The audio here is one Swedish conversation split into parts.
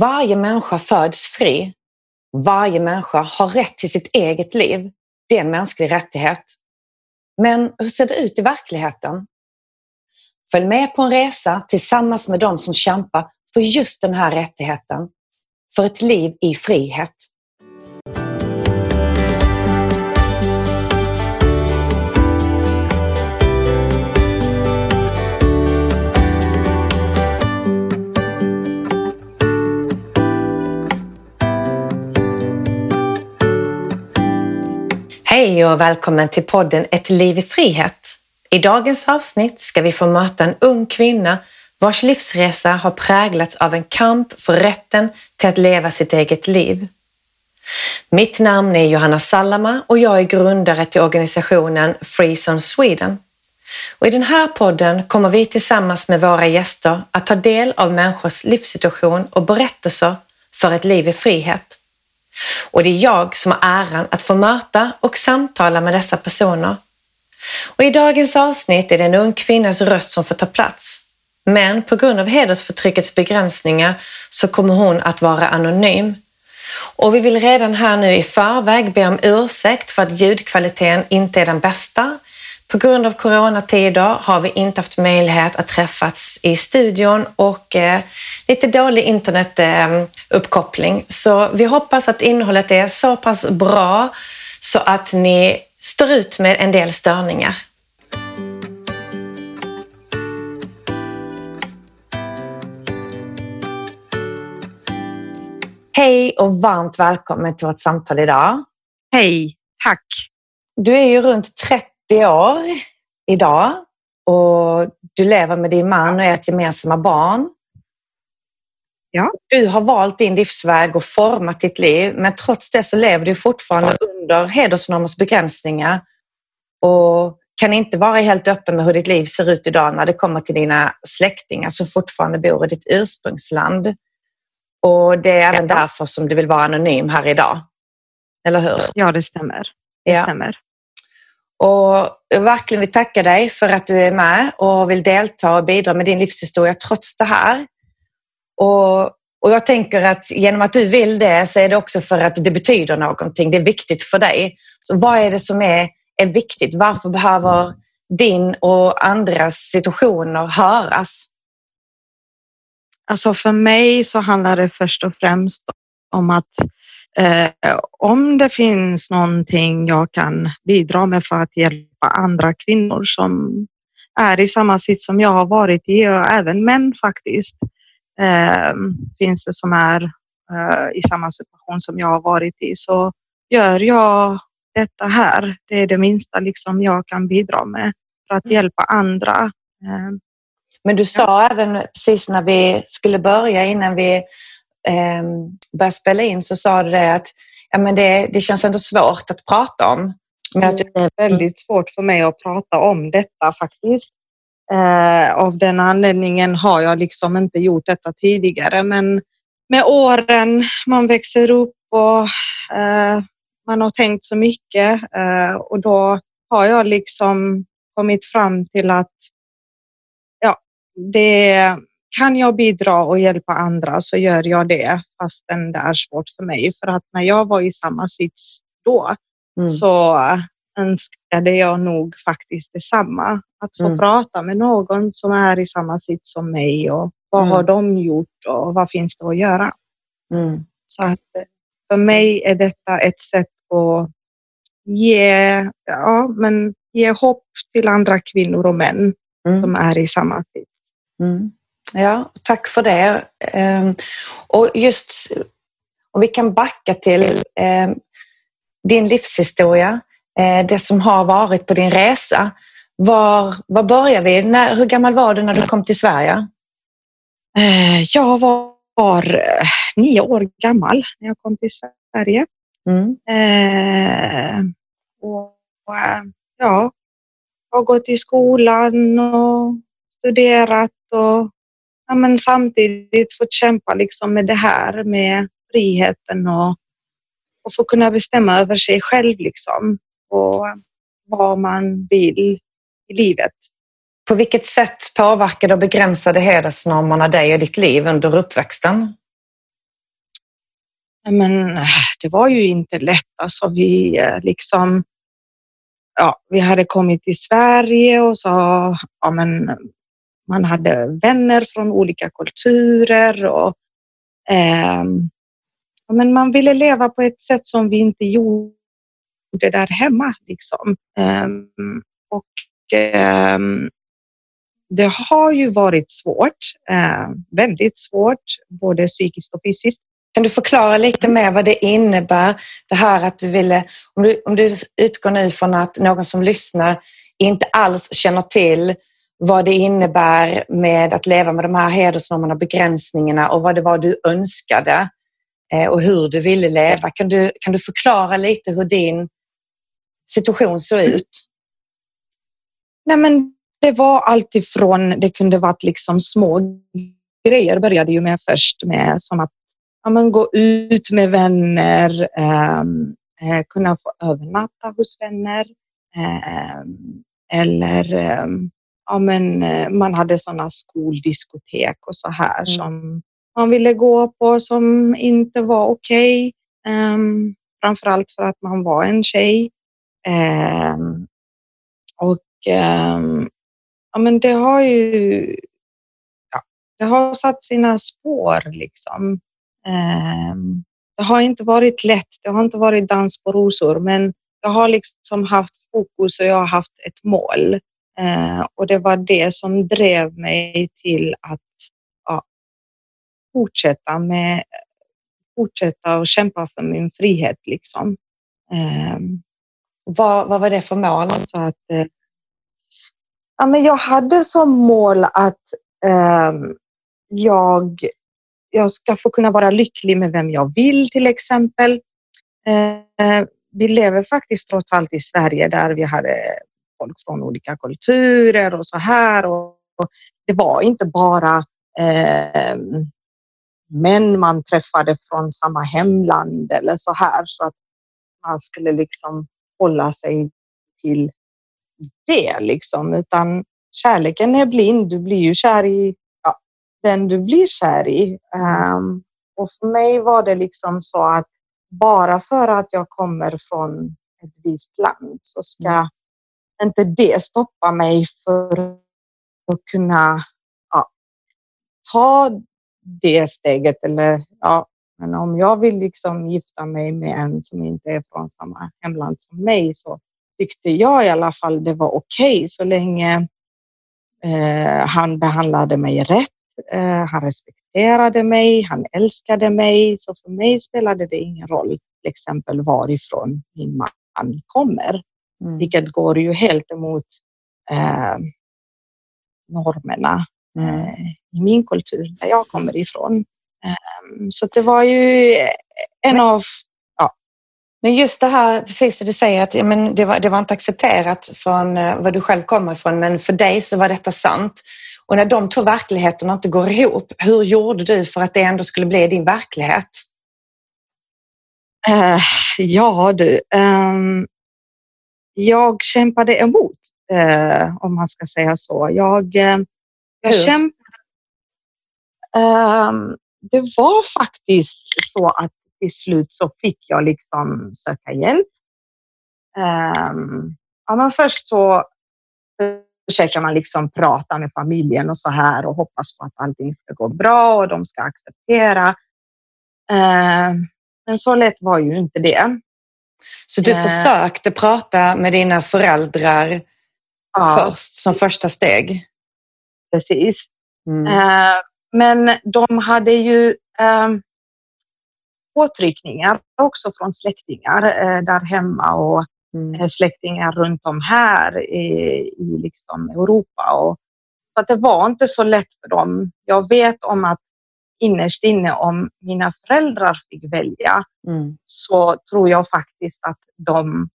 Varje människa föds fri. Varje människa har rätt till sitt eget liv. Det är en mänsklig rättighet. Men hur ser det ut i verkligheten? Följ med på en resa tillsammans med de som kämpar för just den här rättigheten. För ett liv i frihet. Hej och välkommen till podden Ett liv i frihet. I dagens avsnitt ska vi få möta en ung kvinna vars livsresa har präglats av en kamp för rätten till att leva sitt eget liv. Mitt namn är Johanna Sallama och jag är grundare till organisationen Free Zone Sweden. Och I den här podden kommer vi tillsammans med våra gäster att ta del av människors livssituation och berättelser för ett liv i frihet. Och det är jag som har äran att få möta och samtala med dessa personer. Och I dagens avsnitt är det en ung kvinnas röst som får ta plats. Men på grund av hedersförtryckets begränsningar så kommer hon att vara anonym. Och vi vill redan här nu i förväg be om ursäkt för att ljudkvaliteten inte är den bästa. På grund av coronatider har vi inte haft möjlighet att träffas i studion och eh, lite dålig internetuppkoppling. Så vi hoppas att innehållet är så pass bra så att ni står ut med en del störningar. Hej och varmt välkommen till vårt samtal idag. Hej, tack. Du är ju runt 30 år idag och du lever med din man och ert gemensamma barn. Ja. Du har valt din livsväg och format ditt liv, men trots det så lever du fortfarande under hedersnormers begränsningar och kan inte vara helt öppen med hur ditt liv ser ut idag när det kommer till dina släktingar som fortfarande bor i ditt ursprungsland. Och det är även därför som du vill vara anonym här idag. Eller hur? Ja, det stämmer. Det Ja. stämmer. Och jag verkligen vill tacka dig för att du är med och vill delta och bidra med din livshistoria trots det här. Och, och jag tänker att genom att du vill det så är det också för att det betyder någonting. Det är viktigt för dig. Så vad är det som är, är viktigt? Varför behöver din och andras situationer höras? Alltså för mig så handlar det först och främst om att eh, om det finns någonting jag kan bidra med för att hjälpa andra kvinnor som är i samma sitt som jag har varit i och även män faktiskt. Eh, finns det som är eh, i samma situation som jag har varit i så gör jag detta här. Det är det minsta liksom jag kan bidra med för att hjälpa andra. Eh, Men du sa även precis när vi skulle börja, innan vi eh, började spela in, så sa du det att ja, men det, det känns ändå svårt att prata om. Men att Det är väldigt svårt för mig att prata om detta faktiskt. Eh, av den anledningen har jag liksom inte gjort detta tidigare, men med åren, man växer upp och eh, man har tänkt så mycket eh, och då har jag liksom kommit fram till att ja, det kan jag bidra och hjälpa andra så gör jag det fastän det är svårt för mig. För att när jag var i samma sits då mm, så önskade jag nog faktiskt detsamma. Att få Mm. prata med någon som är i samma sits som mig och vad Mm. har de gjort och vad finns det att göra? mm. Så att för mig är detta ett sätt att ge, ja, men ge hopp till andra kvinnor och män mm. som är i samma sits. Mm. Ja, tack för det. Ehm, och just om vi kan backa till ehm, din livshistoria, eh, det som har varit på din resa. Var, var börjar vi? När, hur gammal var du när du kom till Sverige? Eh, jag var, var eh, nio år gammal när jag kom till Sverige. Mm. Eh, och, ja, har gått i skolan och studerat och ja, men samtidigt fått kämpa liksom med det här med friheten och, och få kunna bestämma över sig själv liksom och vad man vill i livet. På vilket sätt påverkade och begränsade hedersnormerna dig och ditt liv under uppväxten? Men det var ju inte lätt. Alltså vi eh, liksom ja, vi hade kommit till Sverige och så, ja, men man hade vänner från olika kulturer och eh, men man ville leva på ett sätt som vi inte gjorde där hemma. Liksom. Eh, och eh, det har ju varit svårt, eh, väldigt svårt, både psykiskt och fysiskt. Kan du förklara lite mer vad det innebär? Det här att du ville, om du, om du utgår nu från att någon som lyssnar inte alls känner till vad det innebär med att leva med de här hedersnormerna och begränsningarna och vad det var du önskade eh, och hur du ville leva. Kan du, kan du förklara lite hur din situation såg ut? Nej, men det var alltifrån, det kunde varit liksom små grejer började ju med först med som att ja, men gå ut med vänner, ehm, eh, kunna få övernatta hos vänner eh, eller eh, ja, men, eh, man hade sådana skoldiskotek och så här mm. som man ville gå på som inte var okej. Okay. Um, framförallt för att man var en tjej. Um, och um, ja, men det har ju ja, det har satt sina spår liksom. Ehm, det har inte varit lätt. Det har inte varit dans på rosor, men jag har liksom haft fokus och jag har haft ett mål. Ehm, och det var det som drev mig till att ja, fortsätta med fortsätta och kämpa för min frihet. Liksom. Um, vad, vad var det för mål? Så att, eh, ja, men jag hade som mål att um, jag jag ska få kunna vara lycklig med vem jag vill till exempel. Eh, vi lever faktiskt trots allt i Sverige där vi hade folk från olika kulturer och så här. Och det var inte bara eh, män man träffade från samma hemland eller så här så att man skulle liksom hålla sig till det liksom, utan kärleken är blind. Du blir ju kär i den du blir kär i. Um, och för mig var det liksom så att bara för att jag kommer från ett visst land så ska mm inte det stoppa mig för att kunna ja, ta det steget. Eller, ja, men om jag vill liksom gifta mig med en som inte är från samma hemland som mig så tyckte jag i alla fall det var okej okay, så länge eh, han behandlade mig rätt Eh, han respekterade mig, han älskade mig, så för mig spelade det ingen roll till exempel varifrån min man kommer, mm. vilket går ju helt emot eh, normerna mm. eh, i min kultur, där jag kommer ifrån. Eh, så det var ju en Men... av men just det här, precis det du säger, att ja, men det, var, det var inte accepterat från eh, var du själv kommer ifrån, men för dig så var detta sant. Och när de två verkligheterna inte går ihop, hur gjorde du för att det ändå skulle bli din verklighet? Uh, ja du, um, jag kämpade emot, uh, om man ska säga så. Jag, uh, jag kämpade... Um, det var faktiskt så att till slut så fick jag liksom söka hjälp. Um, ja, men först så försöker man liksom prata med familjen och så här och hoppas på att allting ska gå bra och de ska acceptera. Eh, men så lätt var ju inte det. Så du Eh. försökte prata med dina föräldrar Ja, först som första steg? precis. Mm. Eh, men de hade ju eh, påtryckningar också från släktingar eh, där hemma och Mm. eh, släktingar runt om här i, i liksom Europa. Och, så att det var inte så lätt för dem. Jag vet om att innerst inne om mina föräldrar fick välja Mm. så tror jag faktiskt att de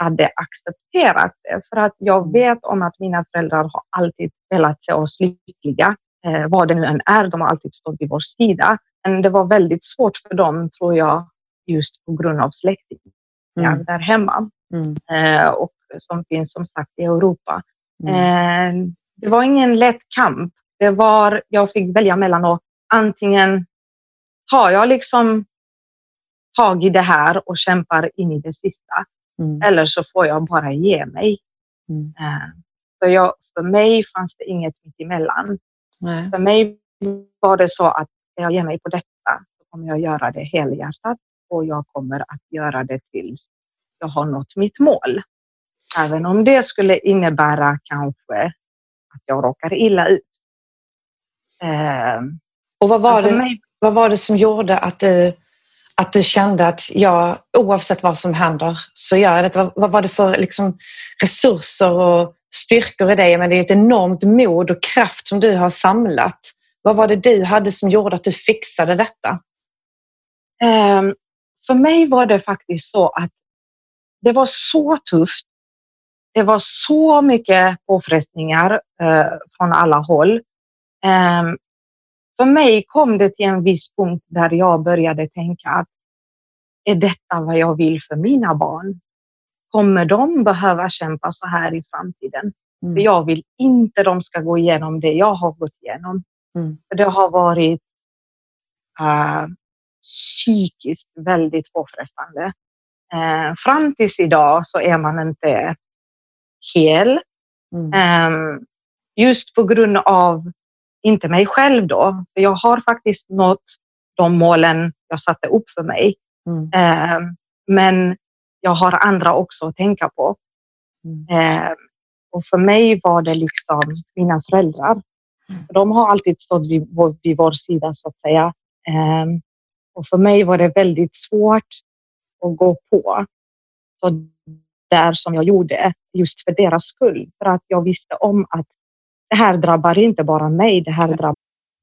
hade accepterat det. För att jag vet om att mina föräldrar har alltid velat se oss lyckliga. Eh, vad det nu än är, de har alltid stått vid vår sida. Men det var väldigt svårt för dem, tror jag, just på grund av släktingar Mm. där hemma. Mm. Eh, och som finns som sagt i Europa. Mm. Eh, det var ingen lätt kamp. Det var, jag fick välja mellan att antingen tar jag liksom tag i det här och kämpar in i det sista Mm. eller så får jag bara ge mig. Mm. Eh, för, jag, för mig fanns det inget mitt emellan. Nej. För mig var det så att jag ger mig på detta så kommer jag göra det helhjärtat och jag kommer att göra det tills jag har nått mitt mål. Även om det skulle innebära kanske att jag råkar illa ut. Eh, Och vad var, det, mig, vad var det som gjorde att du, att du kände att jag, oavsett vad som händer, så gör jag det? Vad, vad var det för liksom, resurser och styrkor i dig? Men det är ett enormt mod och kraft som du har samlat. Vad var det du hade som gjorde att du fixade detta? eh, för mig var det faktiskt så att det var så tufft. Det var så mycket påfrestningar eh, från alla håll. Eh, för mig kom det till en viss punkt där jag började tänka att är detta vad jag vill för mina barn? Kommer de behöva kämpa så här i framtiden? Mm. För jag vill inte de ska gå igenom det jag har gått igenom. Mm. För det har varit eh, psykiskt väldigt påfrestande. Eh, fram tills idag så är man inte hel. Mm. Ehm, just på grund av, inte mig själv då, för jag har faktiskt nått de målen jag satte upp för mig. Mm. Ehm, men jag har andra också att tänka på. Mm. Ehm, och för mig var det liksom mina föräldrar. De har alltid stått vid vår, vid vår sida så att säga. Ehm, och för mig var det väldigt svårt att gå på. Så där som jag gjorde, just för deras skull. För att jag visste om att det här drabbar inte bara mig, det här drabbar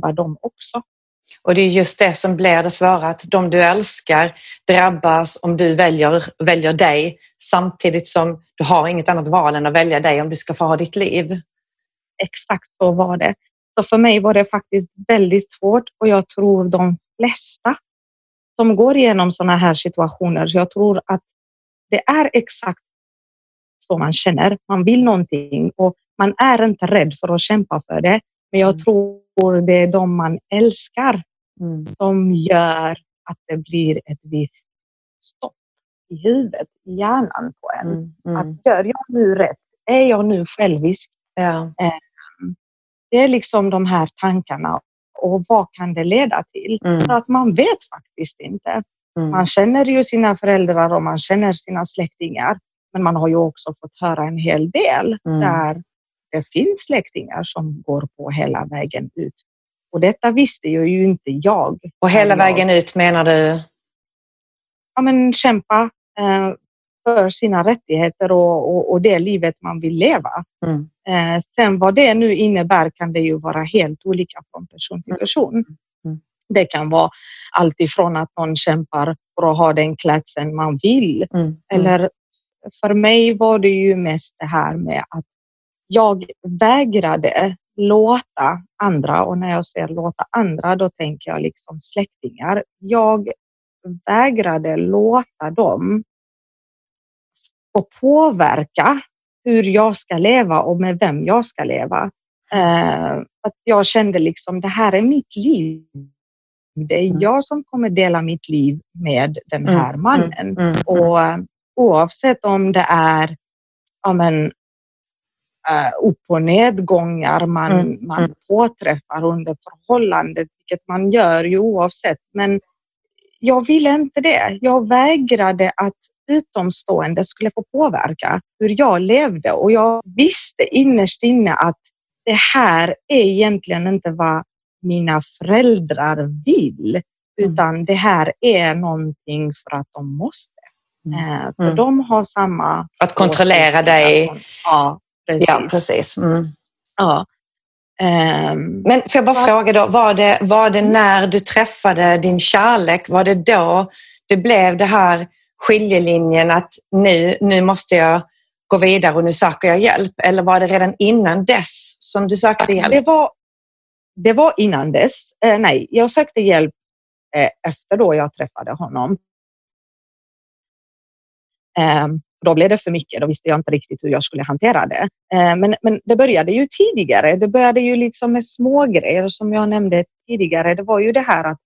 Dem också. Och det är just det som blir det svåra, att de du älskar drabbas om du väljer, väljer dig samtidigt som du har inget annat val än att välja dig om du ska få ha ditt liv. Exakt så var det. Så för mig var det faktiskt väldigt svårt och jag tror de flesta som går igenom sådana här situationer, jag tror att det är exakt så man känner. Man vill någonting och man är inte rädd för att kämpa för det. Men jag Mm. tror det är de man älskar Mm. som gör att det blir ett visst stopp i huvudet, i hjärnan på en. Mm. Mm. Att gör jag nu rätt? Är jag nu självisk? Ja. Det är liksom de här tankarna och vad kan det leda till? Mm. För att man vet faktiskt inte. Mm. Man känner ju sina föräldrar och man känner sina släktingar. Men man har ju också fått höra en hel del Mm. där det finns släktingar som går på hela vägen ut. Och detta visste ju inte jag. Och hela vägen ut menar du? ja, men kämpa eh, för sina rättigheter och, och, och, det livet man vill leva. Mm. Eh, sen vad det nu innebär kan det ju vara helt olika från person till mm. person. Mm. Det kan vara allt ifrån att någon kämpar för att ha den klädseln man vill. Mm. mm. Eller för mig var det ju mest det här med att jag vägrade låta andra och när jag säger låta andra, då tänker jag liksom släktingar. Jag vägrade låta dem få påverka hur jag ska leva och med vem jag ska leva. Eh, att jag kände liksom det här är mitt liv. Det är mm. jag som kommer dela mitt liv med den här mm, mannen. Mm, och oavsett om det är ja, men, uh, upp och nedgångar man, mm. man påträffar under förhållandet, vilket man gör ju oavsett. Men jag ville inte det. Jag vägrade att utomstående skulle få påverka hur jag levde och jag visste innerst inne att det här är egentligen inte vad mina föräldrar vill, mm. utan det här är någonting för att de måste. Mm. Eh, för mm. de har samma... Att kontrollera dig. Ja, precis. Ja, precis. Mm. Ja. Um, Men får jag bara fråga då, var det, var det när du träffade din kärlek, var det då det blev det här skiljelinjen att nu, nu måste jag gå vidare och nu söker jag hjälp? Eller var det redan innan dess som du sökte hjälp? Det var, det var innan dess. Eh, nej, jag sökte hjälp eh, efter då jag träffade honom. Eh, då blev det för mycket. Då visste jag inte riktigt hur jag skulle hantera det. Eh, men, men det började ju tidigare. Det började ju liksom med små grejer som jag nämnde tidigare. Det var ju det här att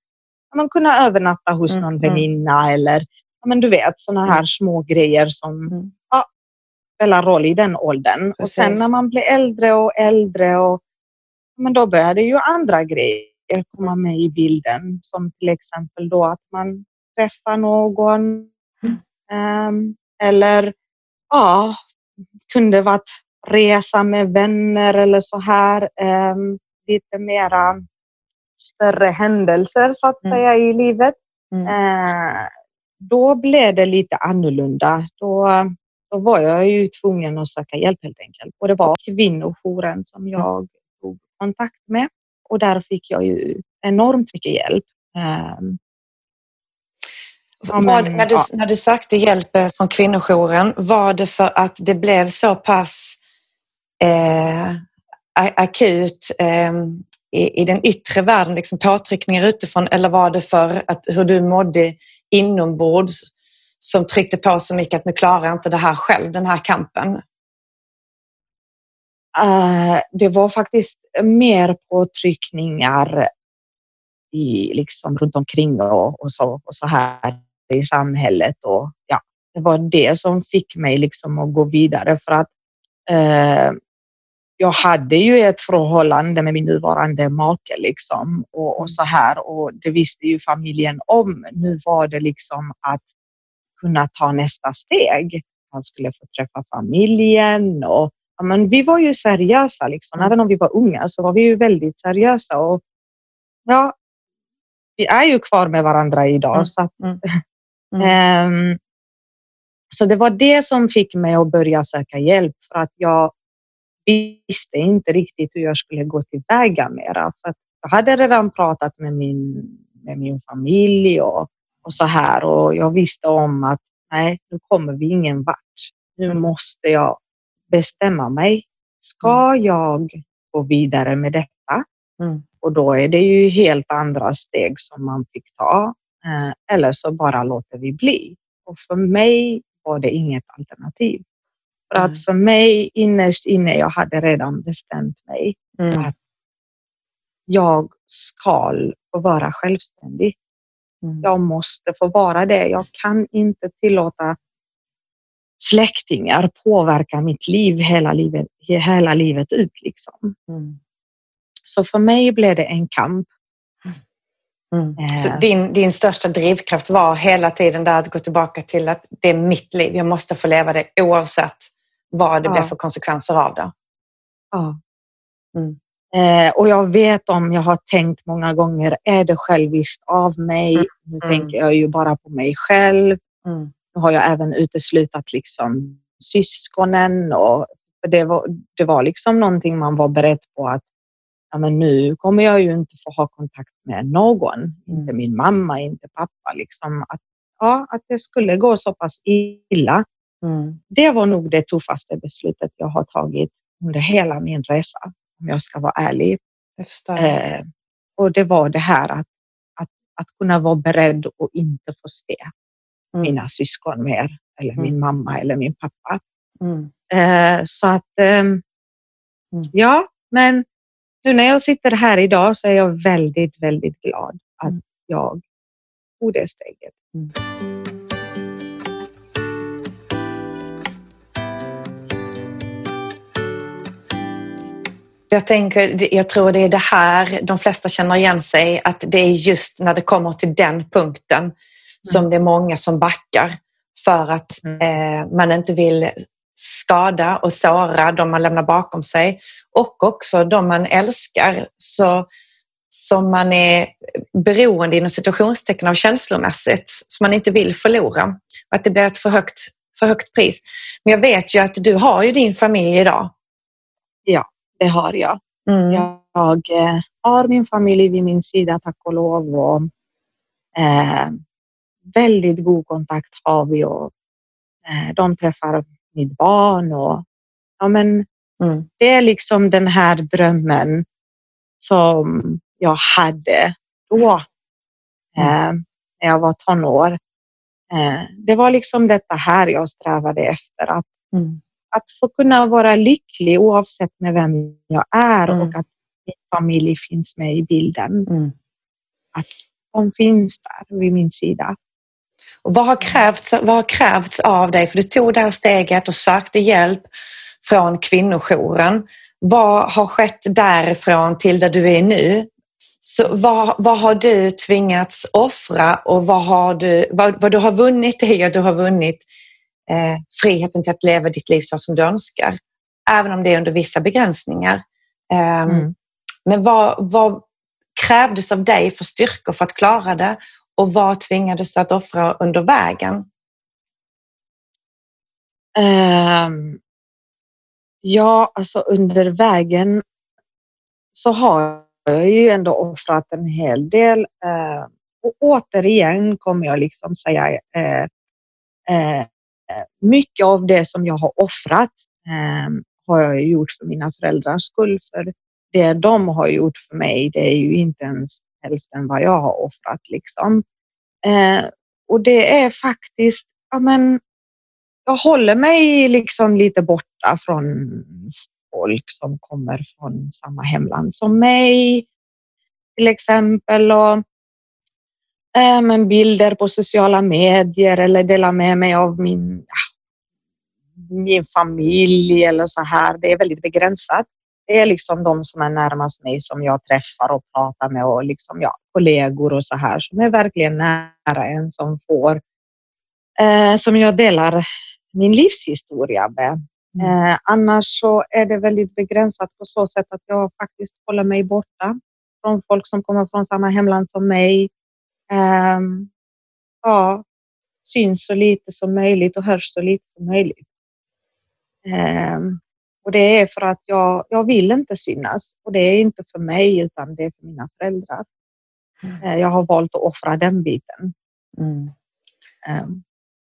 man kunde övernatta hos mm, någon mm. väninna eller men du vet sådana här mm. små grejer som mm. ja, spelar roll i den åldern. Precis. Och sen när man blir äldre och äldre och men då börjar det ju andra grejer komma med i bilden som till exempel då att man träffar någon um, eller ja, kunde varit resa med vänner eller så här. Um, lite mera större händelser så att mm. säga i livet. Mm. Uh, då blev det lite annorlunda. Då, då var jag ju tvungen att söka hjälp helt enkelt. Och det var kvinnojouren som mm. jag tog kontakt med och där fick jag ju enormt mycket hjälp. Um, Ja, men, när, du, ja. när du sökte hjälp eh, från kvinnojouren, var det för att det blev så pass eh, akut eh, i, i, den yttre världen, liksom påtryckningar utifrån, eller var det för att hur du mådde inombords som tryckte på så mycket att nu klarar jag inte det här själv, den här kampen? Uh, det var faktiskt mer påtryckningar i, liksom, runt omkring och, och, så, och så här i samhället. Och, ja, det var det som fick mig liksom att gå vidare för att uh, jag hade ju ett förhållande med min nuvarande make liksom och, och, så här och det visste ju familjen om. Nu var det liksom att kunna ta nästa steg. Man skulle få träffa familjen och ja, men vi var ju seriösa liksom. Även om vi var unga så var vi ju väldigt seriösa och ja, vi är ju kvar med varandra idag. Mm. Så, att, mm. Mm. um, så det var det som fick mig att börja söka hjälp för att jag visste inte riktigt hur jag skulle gå tillväga mera. För jag hade redan pratat med min, med min familj och, och så här och jag visste om att nej, nu kommer vi ingen vart. Nu måste jag bestämma mig. Ska mm. jag gå vidare med detta? Mm. Och då är det ju helt andra steg som man fick ta. Eh, eller så bara låter vi bli. Och för mig var det inget alternativ. För att mm. för mig innerst inne, jag hade redan bestämt mig mm. att jag ska få vara självständig. Mm. Jag måste få vara det. Jag kan inte tillåta släktingar påverka mitt liv hela livet, hela livet ut. Liksom. Mm. Så för mig blev det en kamp. Mm. Så din, din största drivkraft var hela tiden där att gå tillbaka till att det är mitt liv, jag måste få leva det oavsett vad det ja. blir för konsekvenser av det. Ja. Mm. Eh, och jag vet om jag har tänkt många gånger, är det själviskt av mig? Mm. Nu Mm. tänker jag ju bara på mig själv. Mm. Nu har jag även uteslutat liksom syskonen och för det var, det var liksom någonting man var beredd på att ja, men nu kommer jag ju inte få ha kontakt med någon, inte min mamma, inte pappa. Liksom, att, ja, att det skulle gå så pass illa. Mm. Det var nog det tuffaste beslutet jag har tagit under hela min resa, om jag ska vara ärlig. Förstår. Eh, och det var det här att, att, att kunna vara beredd och inte få se Mm. mina syskon mer, eller Mm. min mamma eller min pappa. Mm. Eh, så att, ehm, ja, men nu när jag sitter här idag så är jag väldigt, väldigt glad att Mm. jag tog det steget. Jag, tänker, jag tror det är det här de flesta känner igen sig, att det är just när det kommer till den punkten som det är många som backar för att Mm. eh, man inte vill skada och såra de man lämnar bakom sig och också de man älskar så, som man är beroende inom situationstecken av känslomässigt som man inte vill förlora. Och att det blir ett för högt, för högt pris. Men jag vet ju att du har ju din familj idag. Det har jag. Mm. Jag eh, har min familj vid min sida, tack och lov. Och, eh, väldigt god kontakt har vi och eh, de träffar mitt barn. Och, ja, men, Mm. det är liksom den här drömmen som jag hade då, eh, när jag var tonår. Eh, det var liksom detta här jag strävade efter, att, Mm. att få kunna vara lycklig oavsett med vem jag är Mm. och att min familj finns med i bilden. Mm. De finns där vid min sida. Och vad, har krävts, vad har krävts av dig? För du tog det här steget och sökte hjälp från kvinnojouren. Vad har skett därifrån till där du är nu? Så vad, vad har du tvingats offra och vad, har du, vad, vad du har vunnit är att du har vunnit eh, friheten till att leva ditt liv så som du önskar. Även om det är under vissa begränsningar. Ehm, Mm. Men vad, vad krävdes av dig för styrkor för att klara det och vad tvingades du att offra under vägen? Ehm, ja, alltså under vägen så har jag ju ändå offrat en hel del. Eh, och återigen kommer jag liksom säga eh, eh, mycket av det som jag har offrat eh, har jag gjort för mina föräldrars skull. För det de har gjort för mig, det är ju inte ens hälften vad jag har offrat. Liksom. Eh, och det är faktiskt, ja men jag håller mig liksom lite borta från folk som kommer från samma hemland som mig, till exempel. Och, äh, men bilder på sociala medier eller dela med mig av min, ja, min familj eller så här. Det är väldigt begränsat. Det är liksom de som är närmast mig som jag träffar och pratar med och liksom, ja, kollegor och så här som är verkligen nära en som får, eh, som jag delar min livshistoria med. Eh, annars så är det väldigt begränsat på så sätt att jag faktiskt håller mig borta från folk som kommer från samma hemland som mig. Eh, ja, syns så lite som möjligt och hörs så lite som möjligt. Eh, och det är för att jag, jag vill inte synas och det är inte för mig utan det är för mina föräldrar. Eh, jag har valt att offra den biten. Mm.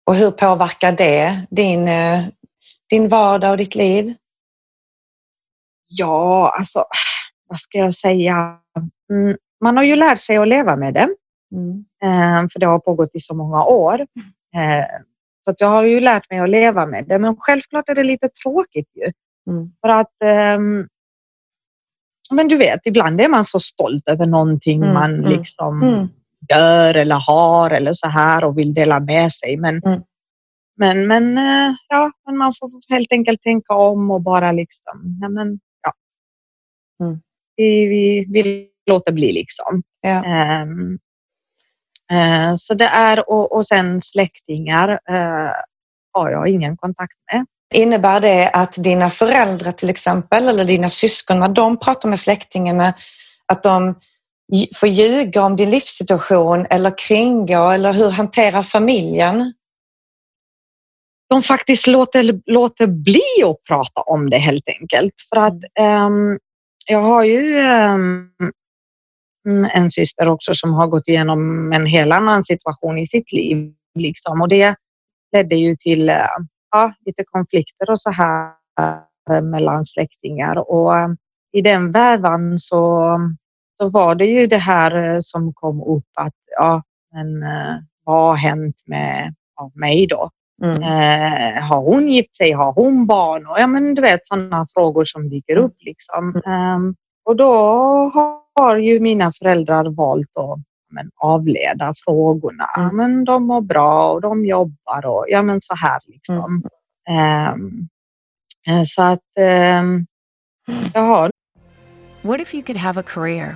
Och hur påverkar det din, eh, din vardag och ditt liv? Ja, alltså, vad ska jag säga? Mm, man har ju lärt sig att leva med det, Mm. eh, för det har pågått i så många år. Eh, så jag har ju lärt mig att leva med det, men självklart är det lite tråkigt ju. Mm. För att, ehm, men du vet, ibland är man så stolt över någonting Mm, man mm, liksom Mm. Gör eller har eller så här och vill dela med sig. Men, Mm. men, men, eh, ja, men man får helt enkelt tänka om och bara liksom, nej men, ja. Mm. Vi, vi, vi låter bli liksom. Ja. Ehm, eh, så det är, och, och sen släktingar eh, har jag ingen kontakt med. Innebär det att dina föräldrar till exempel, eller dina syskon, när de pratar med släktingarna, att de får ljuga om din livssituation eller kringgå, eller hur hanterar familjen? De faktiskt låter, låter bli att prata om det helt enkelt. För att um, jag har ju um, en syster också som har gått igenom en helt annan situation i sitt liv. Liksom. Och det ledde ju till uh, ja, lite konflikter och så här eh, mellan släktingar och eh, i den vävan så, så var det ju det här eh, som kom upp att ja, men eh, vad har hänt med ja, mig då? Mm. Eh, har hon gift sig? Har hon barn? Och, ja, men du vet sådana frågor som dyker upp liksom. Mm. Um, och då har ju mina föräldrar valt att men, avleda frågorna. Mm. Men de mår bra och de jobbar och ja, men så här liksom. Um, så att um, jag har. What if you could have a career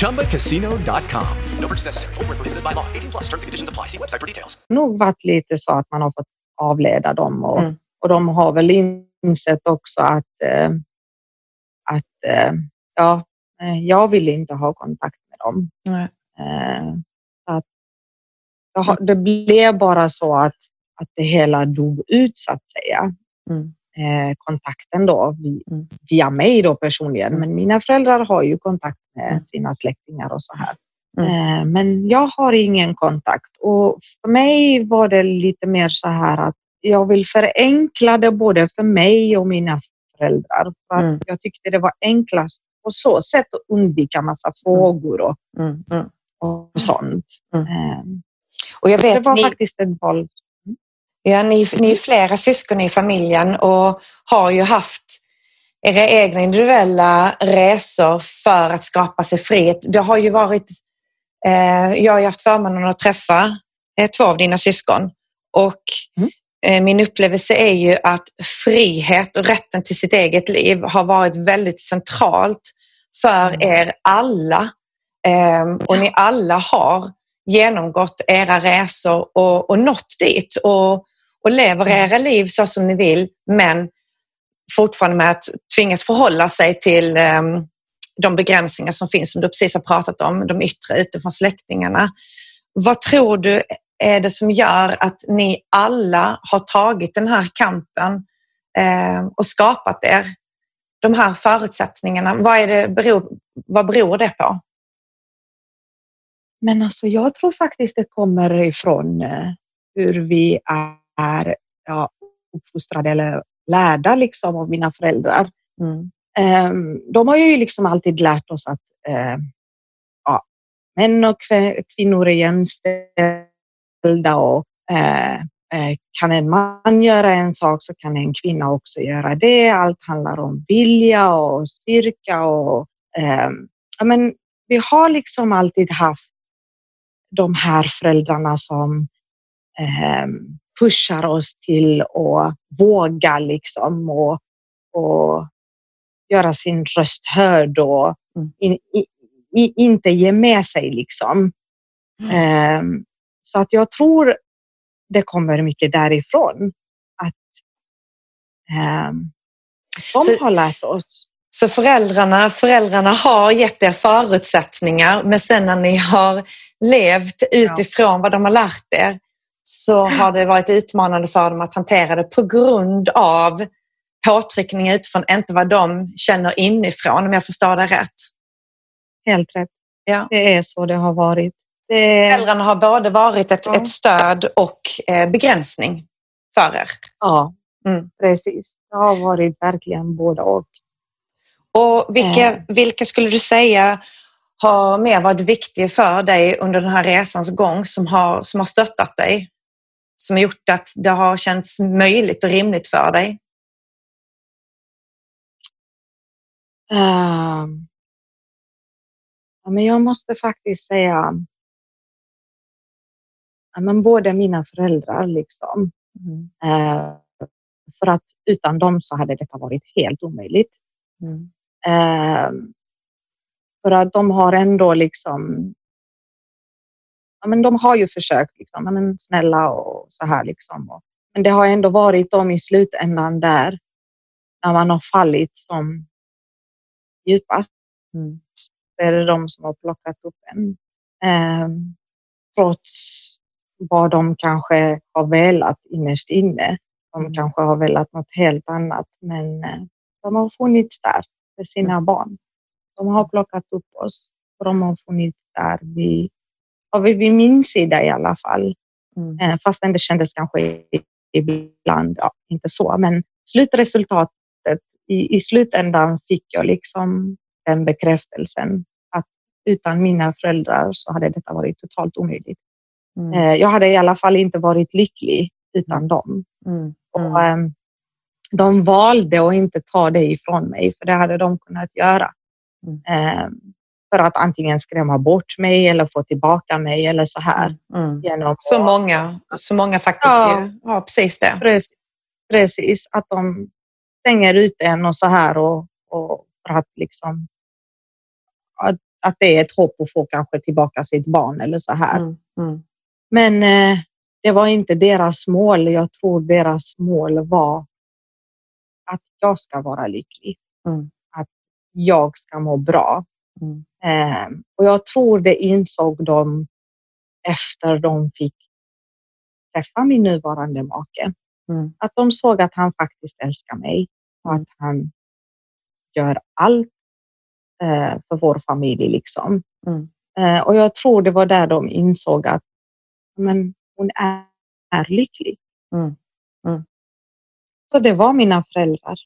ChumbaCasino.com. No purchase necessary. Full prohibited by law. 18 plus terms and conditions apply. See website for details. nog varit lite så att man har fått avleda dem och, mm. och de har väl insett också att, äh, att äh, ja, eh, jag vill inte ha kontakt med dem. Nej. Äh, att det blev bara så att, att det hela dog ut så att säga. Mm. Eh, kontakten då mm. via mig då personligen. Mm. Men mina föräldrar har ju kontakt med mm. sina släktingar och så här. Mm. Eh, men jag har ingen kontakt och för mig var det lite mer så här att jag vill förenkla det både för mig och mina föräldrar. För mm. Jag tyckte det var enklast på så sätt att undvika massa frågor och, och sånt. Eh, och jag vet, det var ni, faktiskt ett val. Ja, ni, ni är flera syskon i familjen och har ju haft era egna individuella resor för att skapa sig frihet. Det har ju varit, eh, jag har haft förmånen att träffa eh, två av dina syskon och mm. eh, min upplevelse är ju att frihet och rätten till sitt eget liv har varit väldigt centralt för mm. er alla. Eh, och ni alla har genomgått era resor och, och nått dit och, och lever mm. era liv så som ni vill, men fortfarande med att tvingas förhålla sig till um, de begränsningar som finns, som du precis har pratat om, de yttre utifrån släktingarna. Vad tror du är det som gör att ni alla har tagit den här kampen eh, och skapat er de här förutsättningarna? Vad, är det, beror, vad beror det på? Men alltså, jag tror faktiskt det kommer ifrån eh, hur vi är ja, uppfostrade eller lärda liksom, av mina föräldrar. Mm. Um, de har ju liksom alltid lärt oss att uh, ja, män och kvinnor är jämställda och uh, uh, kan en man göra en sak så kan en kvinna också göra det. Allt handlar om vilja och styrka och um, ja, men vi har liksom alltid haft de här föräldrarna som eh, pushar oss till att våga liksom och, och göra sin röst hörd och mm. in, i, inte ge med sig liksom. Mm. Eh, så att jag tror det kommer mycket därifrån. Att eh, de så, har lärt oss. Så föräldrarna, föräldrarna har gett er förutsättningar men sen när ni har levt utifrån ja. vad de har lärt er så har det varit utmanande för dem att hantera det på grund av påtryckningar utifrån, inte vad de känner inifrån om jag förstår det rätt. Helt rätt. Ja. Det är så det har varit. Det, Föräldrarna har både varit ett, Ja. ett stöd och eh, begränsning för er. ja, Mm. precis. Det har varit verkligen både och. Och vilka, Eh. vilka skulle du säga har mer varit viktiga för dig under den här resans gång som har, som har stöttat dig? Som har gjort att det har känts möjligt och rimligt för dig? Ja, men jag måste faktiskt säga ja, men både mina föräldrar liksom. Mm. Eh, för att utan dem så hade detta varit helt omöjligt. Mm. Ehm, för att de har ändå liksom ja, men de har ju försökt liksom, ja, men snälla och så här liksom. Och, men det har ändå varit de i slutändan där när man har fallit som djupast. Mm. Det är de som har plockat upp en. Ehm, trots vad de kanske har velat innerst inne. De Mm. kanske har velat något helt annat, men eh, de har funnits där för sina Mm. barn. De har plockat upp oss och de har funnits där vid, ja, vid vid min sida i alla fall. Mm. Eh, fastän det kändes kanske ibland, ja, inte så, men slutresultatet i, i slutändan fick jag liksom den bekräftelsen att utan mina föräldrar så hade detta varit totalt omöjligt. Mm. Eh, jag hade i alla fall inte varit lycklig utan dem. Mm. Och, ehm, de valde att inte ta det ifrån mig, för det hade de kunnat göra. Mm. Ehm, för att antingen skrämma bort mig eller få tillbaka mig eller så här. Mm. Genom Så många, så många faktiskt Ja. ju. Ja, precis det. Precis, precis, att de stänger ut en och så här och, och för att liksom att, att det är ett hopp att få kanske tillbaka sitt barn eller så här. Mm. Mm. Men eh, det var inte deras mål. Jag tror deras mål var att jag ska vara lycklig. Mm. Att jag ska må bra. Mm. Eh, och jag tror det insåg de efter de fick träffa min nuvarande make. Mm. Att de såg att han faktiskt älskar mig och Mm. att han gör allt eh, för vår familj. Liksom. Mm. Eh, och jag tror det var där de insåg att men, hon är, är lycklig. Mm. Mm. Så det var mina föräldrar.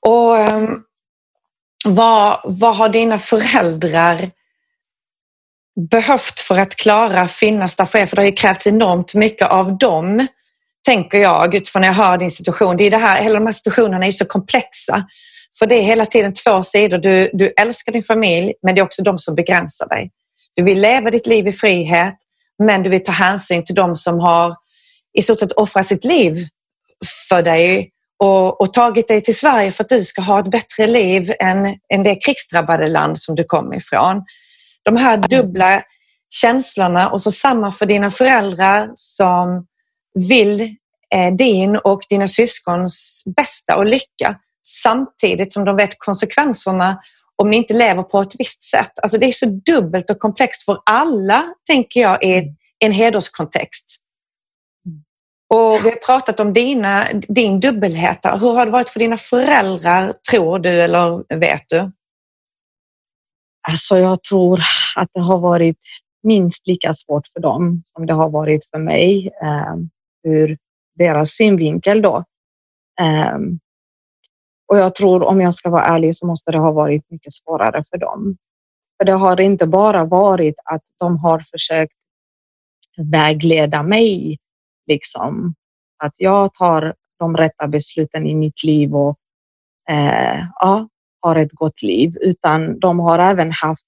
Och ehm, vad, vad har dina föräldrar behövt för att klara finnas där för er? För det har ju krävts enormt mycket av dem, tänker jag, utifrån när jag hör din situation. Det är det här, hela de här situationerna är så komplexa. För det är hela tiden två sidor. Du, du älskar din familj, men det är också de som begränsar dig. Du vill leva ditt liv i frihet, men du vill ta hänsyn till de som har i stort sett offrat sitt liv för dig och, och tagit dig till Sverige för att du ska ha ett bättre liv än, än det krigsdrabbade land som du kom ifrån. De här dubbla känslorna och så samma för dina föräldrar som vill eh, din och dina syskons bästa och lycka samtidigt som de vet konsekvenserna om ni inte lever på ett visst sätt. Alltså det är så dubbelt och komplext för alla, tänker jag, i en hederskontext. Och vi har pratat om dina, din dubbelhet. Hur har det varit för dina föräldrar, tror du eller vet du? Alltså jag tror att det har varit minst lika svårt för dem som det har varit för mig eh, ur deras synvinkel då. Eh, och jag tror, om jag ska vara ärlig, så måste det ha varit mycket svårare för dem. För det har inte bara varit att de har försökt vägleda mig, liksom. Att jag tar de rätta besluten i mitt liv och eh, ja, har ett gott liv, utan de har även haft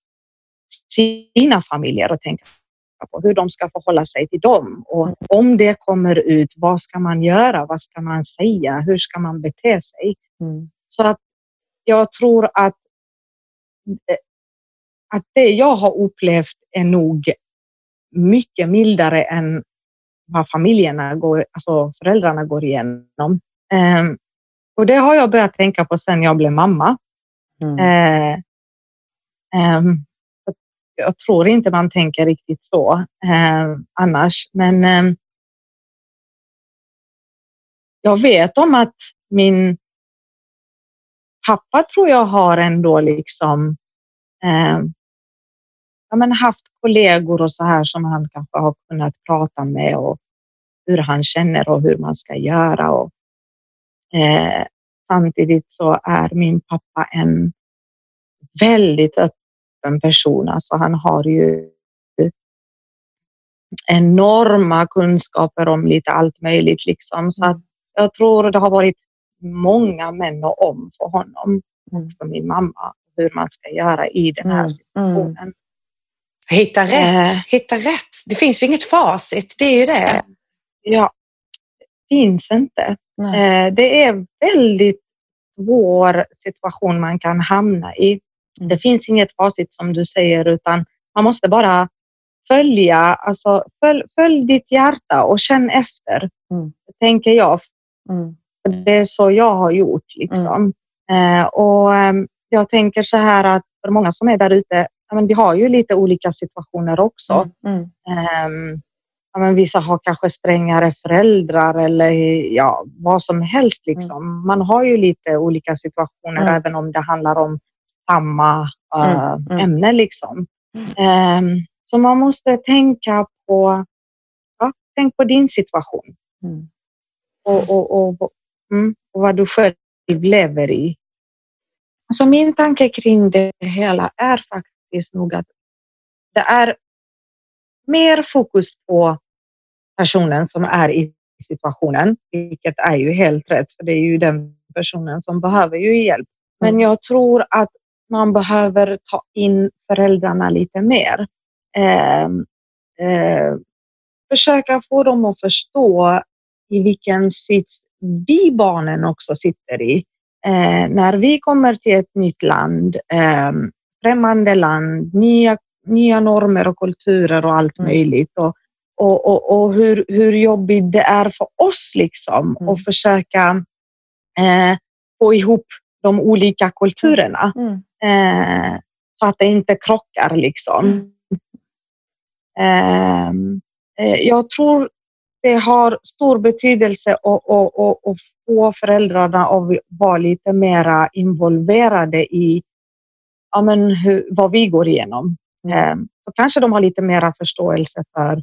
sina familjer att tänka på, hur de ska förhålla sig till dem. Och om det kommer ut, vad ska man göra? Vad ska man säga? Hur ska man bete sig? Mm. Så att jag tror att, eh, att det jag har upplevt är nog mycket mildare än vad familjerna går, alltså föräldrarna går igenom. Ehm, och det har jag börjat tänka på sen jag blev mamma. Mm. Eh, ehm, jag tror inte man tänker riktigt så eh, annars, men jag vet om att min pappa tror jag har ändå liksom eh, ja, men haft kollegor och så här som han kanske har kunnat prata med och hur han känner och hur man ska göra. Och, eh, samtidigt så är min pappa en väldigt öppen person. Alltså han har ju enorma kunskaper om lite allt möjligt. Liksom. Så att jag tror det har varit många män och om för honom och för min mamma hur man ska göra i den här situationen. Hitta rätt, eh. hitta rätt. Det finns ju inget facit, det är ju det. Ja, det finns inte. Eh, det är väldigt svår situation man kan hamna i. Mm. Det finns inget facit som du säger, utan man måste bara följa, alltså följ, följ ditt hjärta och känn efter, mm. tänker jag. Mm. Det är så jag har gjort. Liksom. Mm. Eh, och eh, Jag tänker så här att för många som är där ute, ja, vi har ju lite olika situationer också. Eh, ja, men vissa har kanske strängare föräldrar eller ja, vad som helst. Liksom. Man har ju lite olika situationer även om det handlar om samma uh, ämne. Liksom. Um, så man måste tänka på, ja, tänk på din situation. Mm. Och, och, och, mm, och vad du själv lever i. Alltså min tanke kring det hela är faktiskt nog att det är mer fokus på personen som är i situationen, vilket är ju helt rätt, för det är ju den personen som behöver ju hjälp. Men mm. jag tror att man behöver ta in föräldrarna lite mer. Eh, eh, försöka få dem att förstå i vilken sits vi barnen också sitter i. Eh, när vi kommer till ett nytt land, eh, främmande land, nya, nya normer och kulturer och allt mm. möjligt. Och, och, och, och, hur, hur jobbigt det är för oss liksom mm. att försöka eh, få ihop de olika kulturerna. Mm. Eh, så att det inte krockar liksom. Mm. Ehm, eh, jag tror det har stor betydelse att, få föräldrarna att vara lite mera involverade i ja, men hur, vad vi går igenom. Mm. Så kanske de har lite mera förståelse för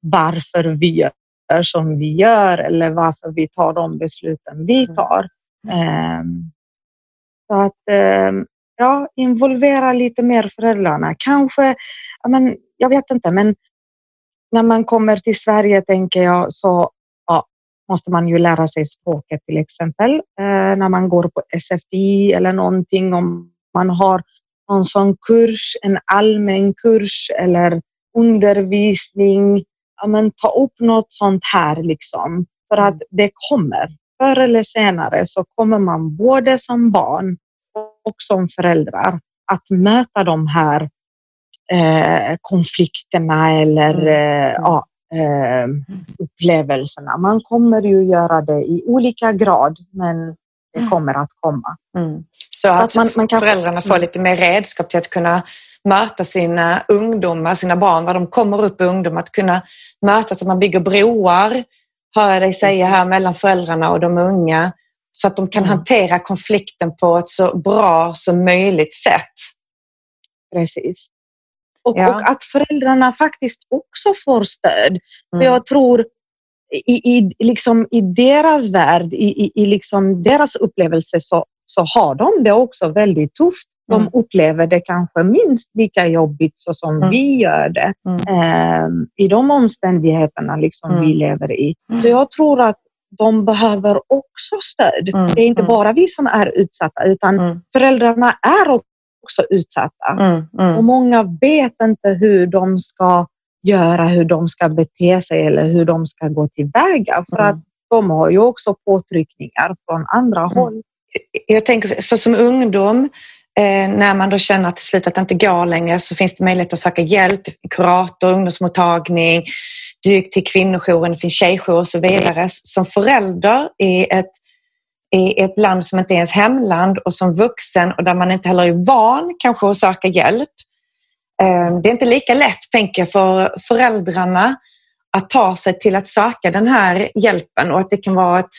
varför vi gör som vi gör eller varför vi tar de besluten vi mm. tar. Mm. Så att ja, involvera lite mer föräldrarna. Kanske, ja, men, jag vet inte, men när man kommer till Sverige tänker jag så ja, måste man ju lära sig språket till exempel eh, när man går på SFI eller någonting om man har någon sån kurs, en allmän kurs eller undervisning. Ja, men ta upp något sånt här liksom för att det kommer. Förr eller senare så kommer man både som barn och som föräldrar att möta de här eh, konflikterna eller mm. eh, ja, eh, upplevelserna. Man kommer ju göra det i olika grad, men det mm. kommer att komma. Mm. Så, att, att man, man kan... föräldrarna får mm. lite mer redskap till att kunna möta sina ungdomar, sina barn, vad de kommer upp i ungdom, att kunna mötas, att man bygger broar, hör jag dig säga här, mellan föräldrarna och de unga, så att de kan mm. hantera konflikten på ett så bra som möjligt sätt. Precis. Och, ja. och, att föräldrarna faktiskt också får stöd. Mm. För jag tror i, i, liksom, i deras värld, i, i, i liksom deras upplevelse så, så har de det också väldigt tufft. De mm. upplever det kanske minst lika jobbigt så som mm. vi gör det eh, i de omständigheterna liksom vi mm. lever i. Mm. Så jag tror att de behöver också stöd. Mm. Det är inte bara vi som är utsatta utan föräldrarna är också utsatta. Mm, mm. Och många vet inte hur de ska göra, hur de ska bete sig eller hur de ska gå tillväga. För mm. att de har ju också påtryckningar från andra mm. håll. Jag tänker, för som ungdom, eh, när man då känner till slut att det inte går längre så finns det möjlighet att söka hjälp, kurator, ungdomsmottagning, du gick till kvinnojouren, det finns tjejjour och så vidare. Som förälder i ett i ett land som inte är ens hemland och som vuxen och där man inte heller är van kanske att söka hjälp. Ehm, det är inte lika lätt, tänker jag, för föräldrarna att ta sig till att söka den här hjälpen och att det kan vara ett,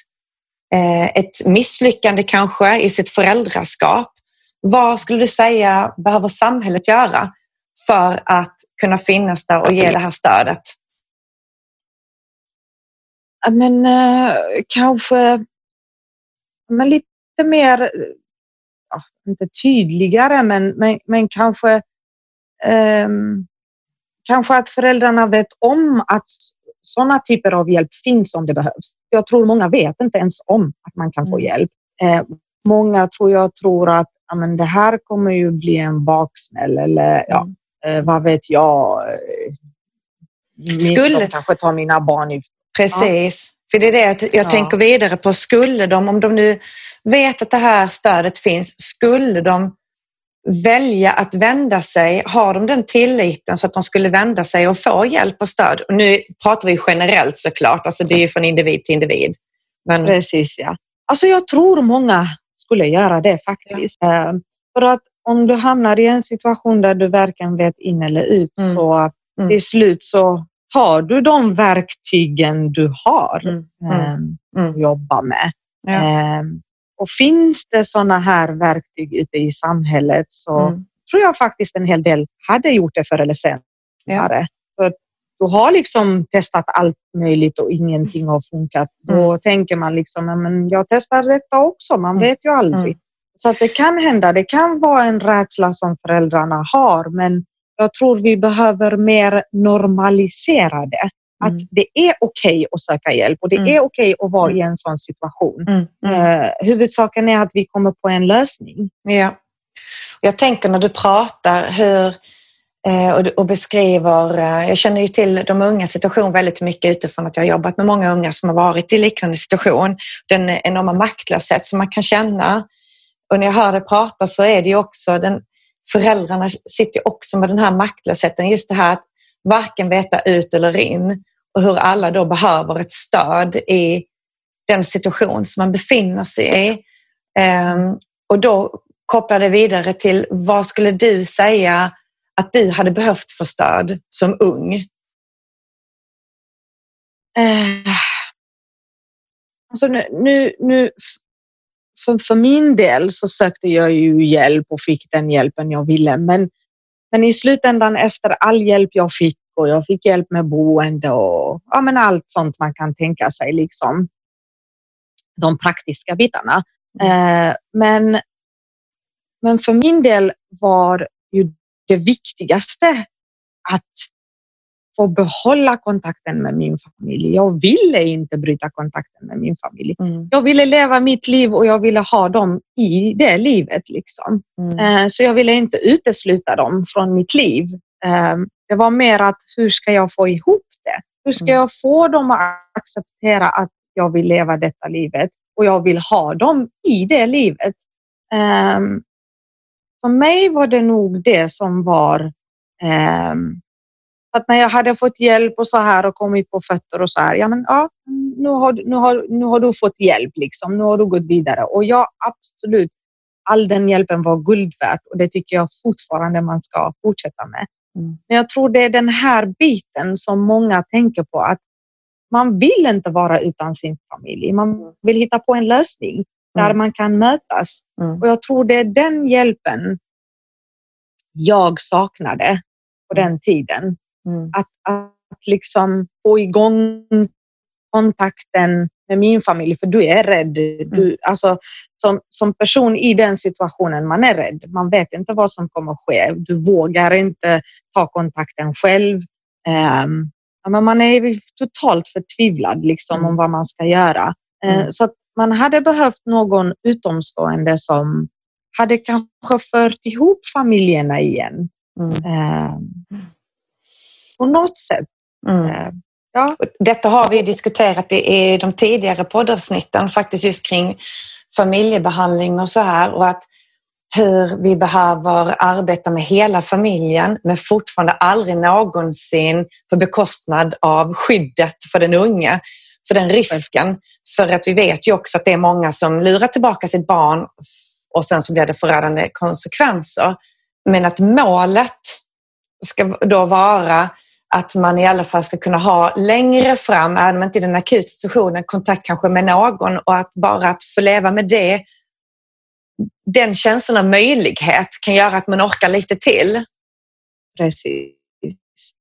eh, ett misslyckande kanske i sitt föräldraskap. vad skulle du säga behöver samhället göra för att kunna finnas där och ge det här stödet? Men eh, kanske men lite mer, ja, inte tydligare, men, men, men kanske eh, kanske att föräldrarna vet om att sådana typer av hjälp finns om det behövs. Jag tror många vet inte ens om att man kan få mm. hjälp. Eh, många tror jag tror att ja, men det här kommer ju bli en baksmäll eller ja, mm. eh, vad vet jag. Skulle... De kanske tar mina barn i... Precis. Ja. För det är det jag ja. tänker vidare på. Skulle de, om de nu vet att det här stödet finns, skulle de välja att vända sig, har de den tilliten så att de skulle vända sig och få hjälp och stöd? Och nu pratar vi generellt såklart, alltså det är från individ till individ. Men... Precis, ja. Alltså jag tror många skulle göra det faktiskt. Ja. Eh, för att om du hamnar i en situation där du varken vet in eller ut mm. så mm. till slut så tar du de verktygen du har mm. ähm, att jobba med. Ja. Och finns det sådana här verktyg ute i samhället så mm. tror jag faktiskt en hel del hade gjort det förr eller senare. Ja. För du har liksom testat allt möjligt och ingenting har funkat. Mm. Då tänker man liksom, men jag testar detta också. Man mm. vet ju aldrig. Mm. Så att det kan hända. Det kan vara en rädsla som föräldrarna har, men jag tror vi behöver mer normalisera det. Att mm. det är okej okay att söka hjälp och det mm. är okej okay att vara i en sån situation. Mm. Uh, huvudsaken är att vi kommer på en lösning. Ja. Jag tänker när du pratar hur eh, och, beskriver, eh, jag känner ju till de unga situation väldigt mycket utifrån att jag har jobbat med många unga som har varit i liknande situation. Den enorma maktlöshet som man kan känna. Och när jag hör dig prata så är det ju också den, föräldrarna sitter också med den här maktlösheten. Just det här att varken veta ut eller in och hur alla då behöver ett stöd i den situation som man befinner sig i. Ehm, och då kopplar det vidare till vad skulle du säga att du hade behövt för stöd som ung? Eh, alltså nu, nu, nu för, för, min del så sökte jag ju hjälp och fick den hjälpen jag ville. Men, men i slutändan efter all hjälp jag fick och jag fick hjälp med boende och ja, men allt sånt man kan tänka sig, liksom. De praktiska bitarna. Mm. Eh, men, men för min del var ju det viktigaste att få behålla kontakten med min familj. Jag ville inte bryta kontakten med min familj. Mm. Jag ville leva mitt liv och jag ville ha dem i det livet. Liksom. Mm. Eh, så jag ville inte utesluta dem från mitt liv. Eh, det var mer att hur ska jag få ihop det? Hur ska mm. jag få dem att acceptera att jag vill leva detta livet och jag vill ha dem i det livet? Um, för mig var det nog det som var um, att när jag hade fått hjälp och så här och kommit på fötter och så här, ja men ja, nu har, nu har, nu har du fått hjälp liksom, nu har du gått vidare och ja, absolut, all den hjälpen var guld värt och det tycker jag fortfarande man ska fortsätta med. Mm. Men jag tror det är den här biten som många tänker på att man vill inte vara utan sin familj. Man vill hitta på en lösning där mm. man kan mötas. Mm. Och jag tror det är den hjälpen jag saknade på den tiden. Mm. Att, att liksom få igång kontakten med min familj, för du är rädd. Du, mm. alltså, som, som person i den situationen, man är rädd. Man vet inte vad som kommer att ske. Du vågar inte ta kontakten själv. Um, men man är totalt förtvivlad liksom, mm. om vad man ska göra. Uh, så man hade behövt någon utomstående som hade kanske fört ihop familjerna igen. Mm. Uh, på något sätt. Uh, Ja. Detta har vi diskuterat i de tidigare poddavsnitten, faktiskt just kring familjebehandling och så här och att hur vi behöver arbeta med hela familjen men fortfarande aldrig någonsin på bekostnad av skyddet för den unge, för den risken. För att vi vet ju också att det är många som lurar tillbaka sitt barn och sen så blir det förödande konsekvenser. Men att målet ska då vara att man i alla fall ska kunna ha längre fram, även om inte i den akuta situationen, kontakt kanske med någon och att bara att få leva med det den känslan av möjlighet kan göra att man orkar lite till. Precis.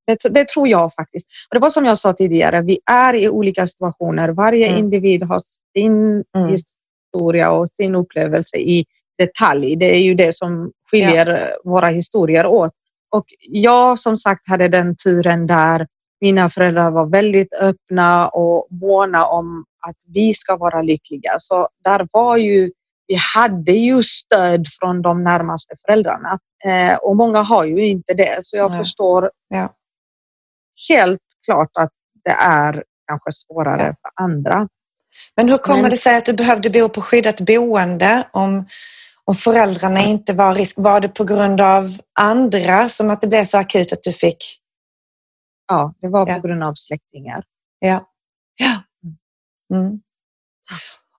Det, det, tror jag faktiskt. Och det var som jag sa tidigare, vi är i olika situationer. Varje mm. individ har sin mm. historia och sin upplevelse i detalj. Det är ju det som skiljer ja. våra historier åt. Och jag som sagt hade den turen där mina föräldrar var väldigt öppna och måna om att vi ska vara lyckliga. Så där var ju, vi hade ju stöd från de närmaste föräldrarna eh, och många har ju inte det. Så jag Nej. förstår ja. helt klart att det är kanske svårare ja. för andra. Men hur kommer Men... det sig att du behövde bo på skyddat boende om, om föräldrarna inte var risk? Var det på grund av andra som att det blev så akut att du fick? Ja, det var på grund av släktingar. Ja. ja. Mm.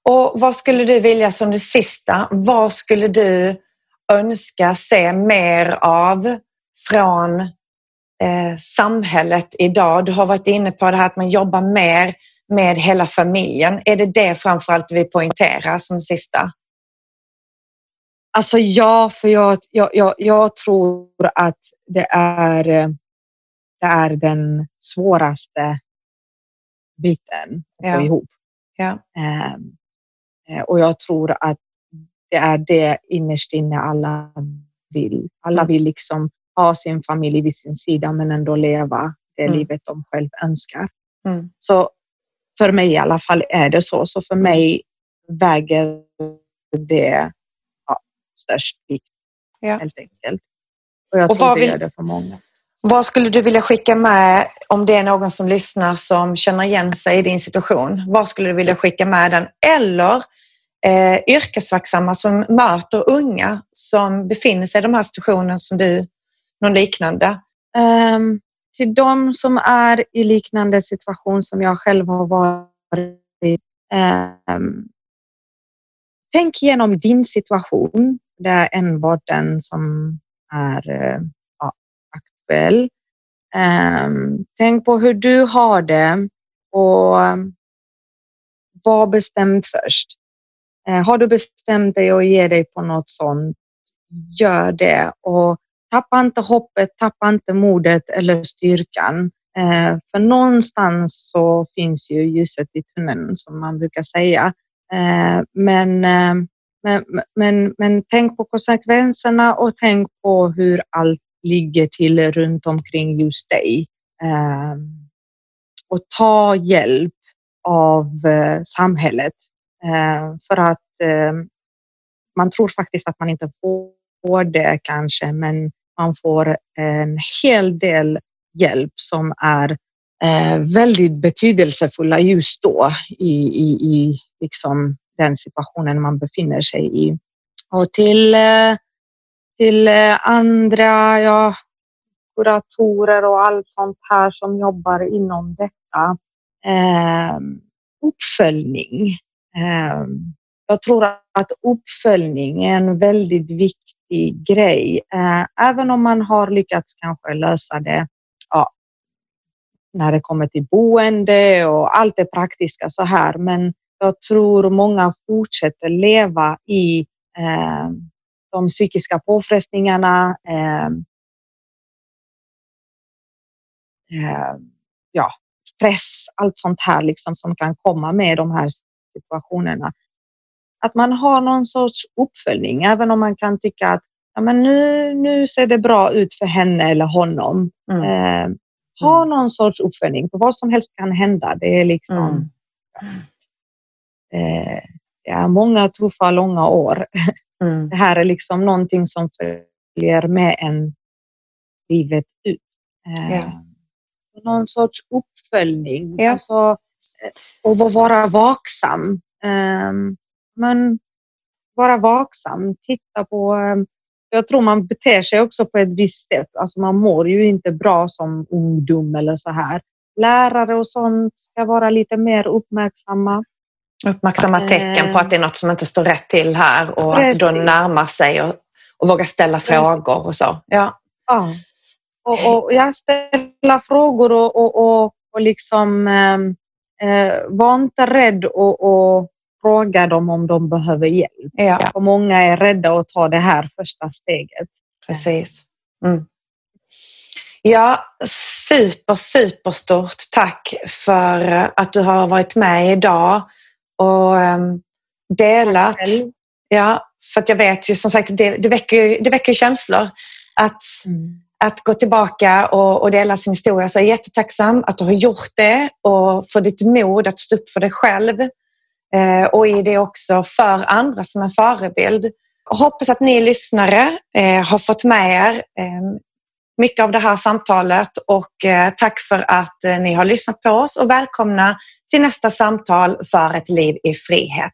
Och vad skulle du vilja som det sista? Vad skulle du önska se mer av från eh, samhället idag? Du har varit inne på det här att man jobbar mer med hela familjen. Är det det framförallt vi poängterar som sista? Alltså ja, för jag, jag, jag, jag tror att det är, det är den svåraste biten att få ihop. Ja. Ehm, eh, och jag tror att det är det innerst inne alla vill. Alla mm. vill liksom ha sin familj vid sin sida men ändå leva det mm. livet de själv önskar. Mm. Så för mig i alla fall är det så. Så för mig väger det ja, störst vikt ja. helt enkelt. Och jag och tror det vill... är det för många. Vad skulle du vilja skicka med om det är någon som lyssnar som känner igen sig i din situation? Vad skulle du vilja skicka med den? Eller eh, yrkesverksamma som möter unga som befinner sig i de här situationerna som du, någon liknande? Um, till de som är i liknande situation som jag själv har varit i. Um, tänk igenom din situation. Det är enbart den som är eh, ja, aktuell. Um, tänk på hur du har det och var bestämd först. Uh, har du bestämt dig och ger dig på något sånt, gör det och tappa inte hoppet, tappa inte modet eller styrkan. Uh, för någonstans så finns ju ljuset i tunneln som man brukar säga. Uh, men, men, men, men tänk på konsekvenserna och tänk på hur allt ligger till runt omkring just dig. Ehm, och ta hjälp av eh, samhället ehm, för att ehm, man tror faktiskt att man inte får det kanske, men man får en hel del hjälp som är eh, väldigt betydelsefulla just då i, i, i liksom den situationen man befinner sig i. Och till eh, till eh, andra ja, kuratorer och allt sånt här som jobbar inom detta. Eh, uppföljning. Eh, jag tror att uppföljning är en väldigt viktig grej. Eh, även om man har lyckats kanske lösa det ja, när det kommer till boende och allt det praktiska så här. Men jag tror många fortsätter leva i eh, de psykiska påfrestningarna. Eh, eh, ja, stress, allt sånt här liksom som kan komma med de här situationerna. Att man har någon sorts uppföljning, även om man kan tycka att ja, men nu, nu ser det bra ut för henne eller honom. Mm. Eh, ha mm. någon sorts uppföljning, för vad som helst kan hända. Det är liksom mm. Eh, är många tuffa, långa år. Mm. Det här är liksom någonting som följer med en livet ut. Eh, ja. Någon sorts uppföljning. Ja. Alltså, eh, och vara vaksam. Eh, men vara vaksam, titta på... Eh, jag tror man beter sig också på ett visst sätt. Alltså man mår ju inte bra som ungdom eller så här. Lärare och sånt ska vara lite mer uppmärksamma. Uppmärksamma tecken på att det är något som inte står rätt till här och Precis. att då närma sig och, och våga ställa frågor och så. Ja. ja. Och, och jag ställa frågor och, och, och, och liksom ehm, eh, var inte rädd och, och fråga dem om de behöver hjälp. Ja, Och många är rädda att ta det här första steget. precis. Mm. Ja, super, superstort tack för att du har varit med idag och ehm, delat. Ja, för att jag vet ju som sagt, det, det, väcker, det väcker känslor att, att gå tillbaka och, och dela sin historia. Så jag är jättetacksam att du har gjort det och för ditt mod att stå upp för dig själv. Eh, och i det också för andra som en förebild. Jag hoppas att ni lyssnare eh, har fått med er eh, mycket av det här samtalet och eh, tack för att eh, ni har lyssnat på oss och välkomna till nästa samtal för ett liv i frihet.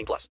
18 plus.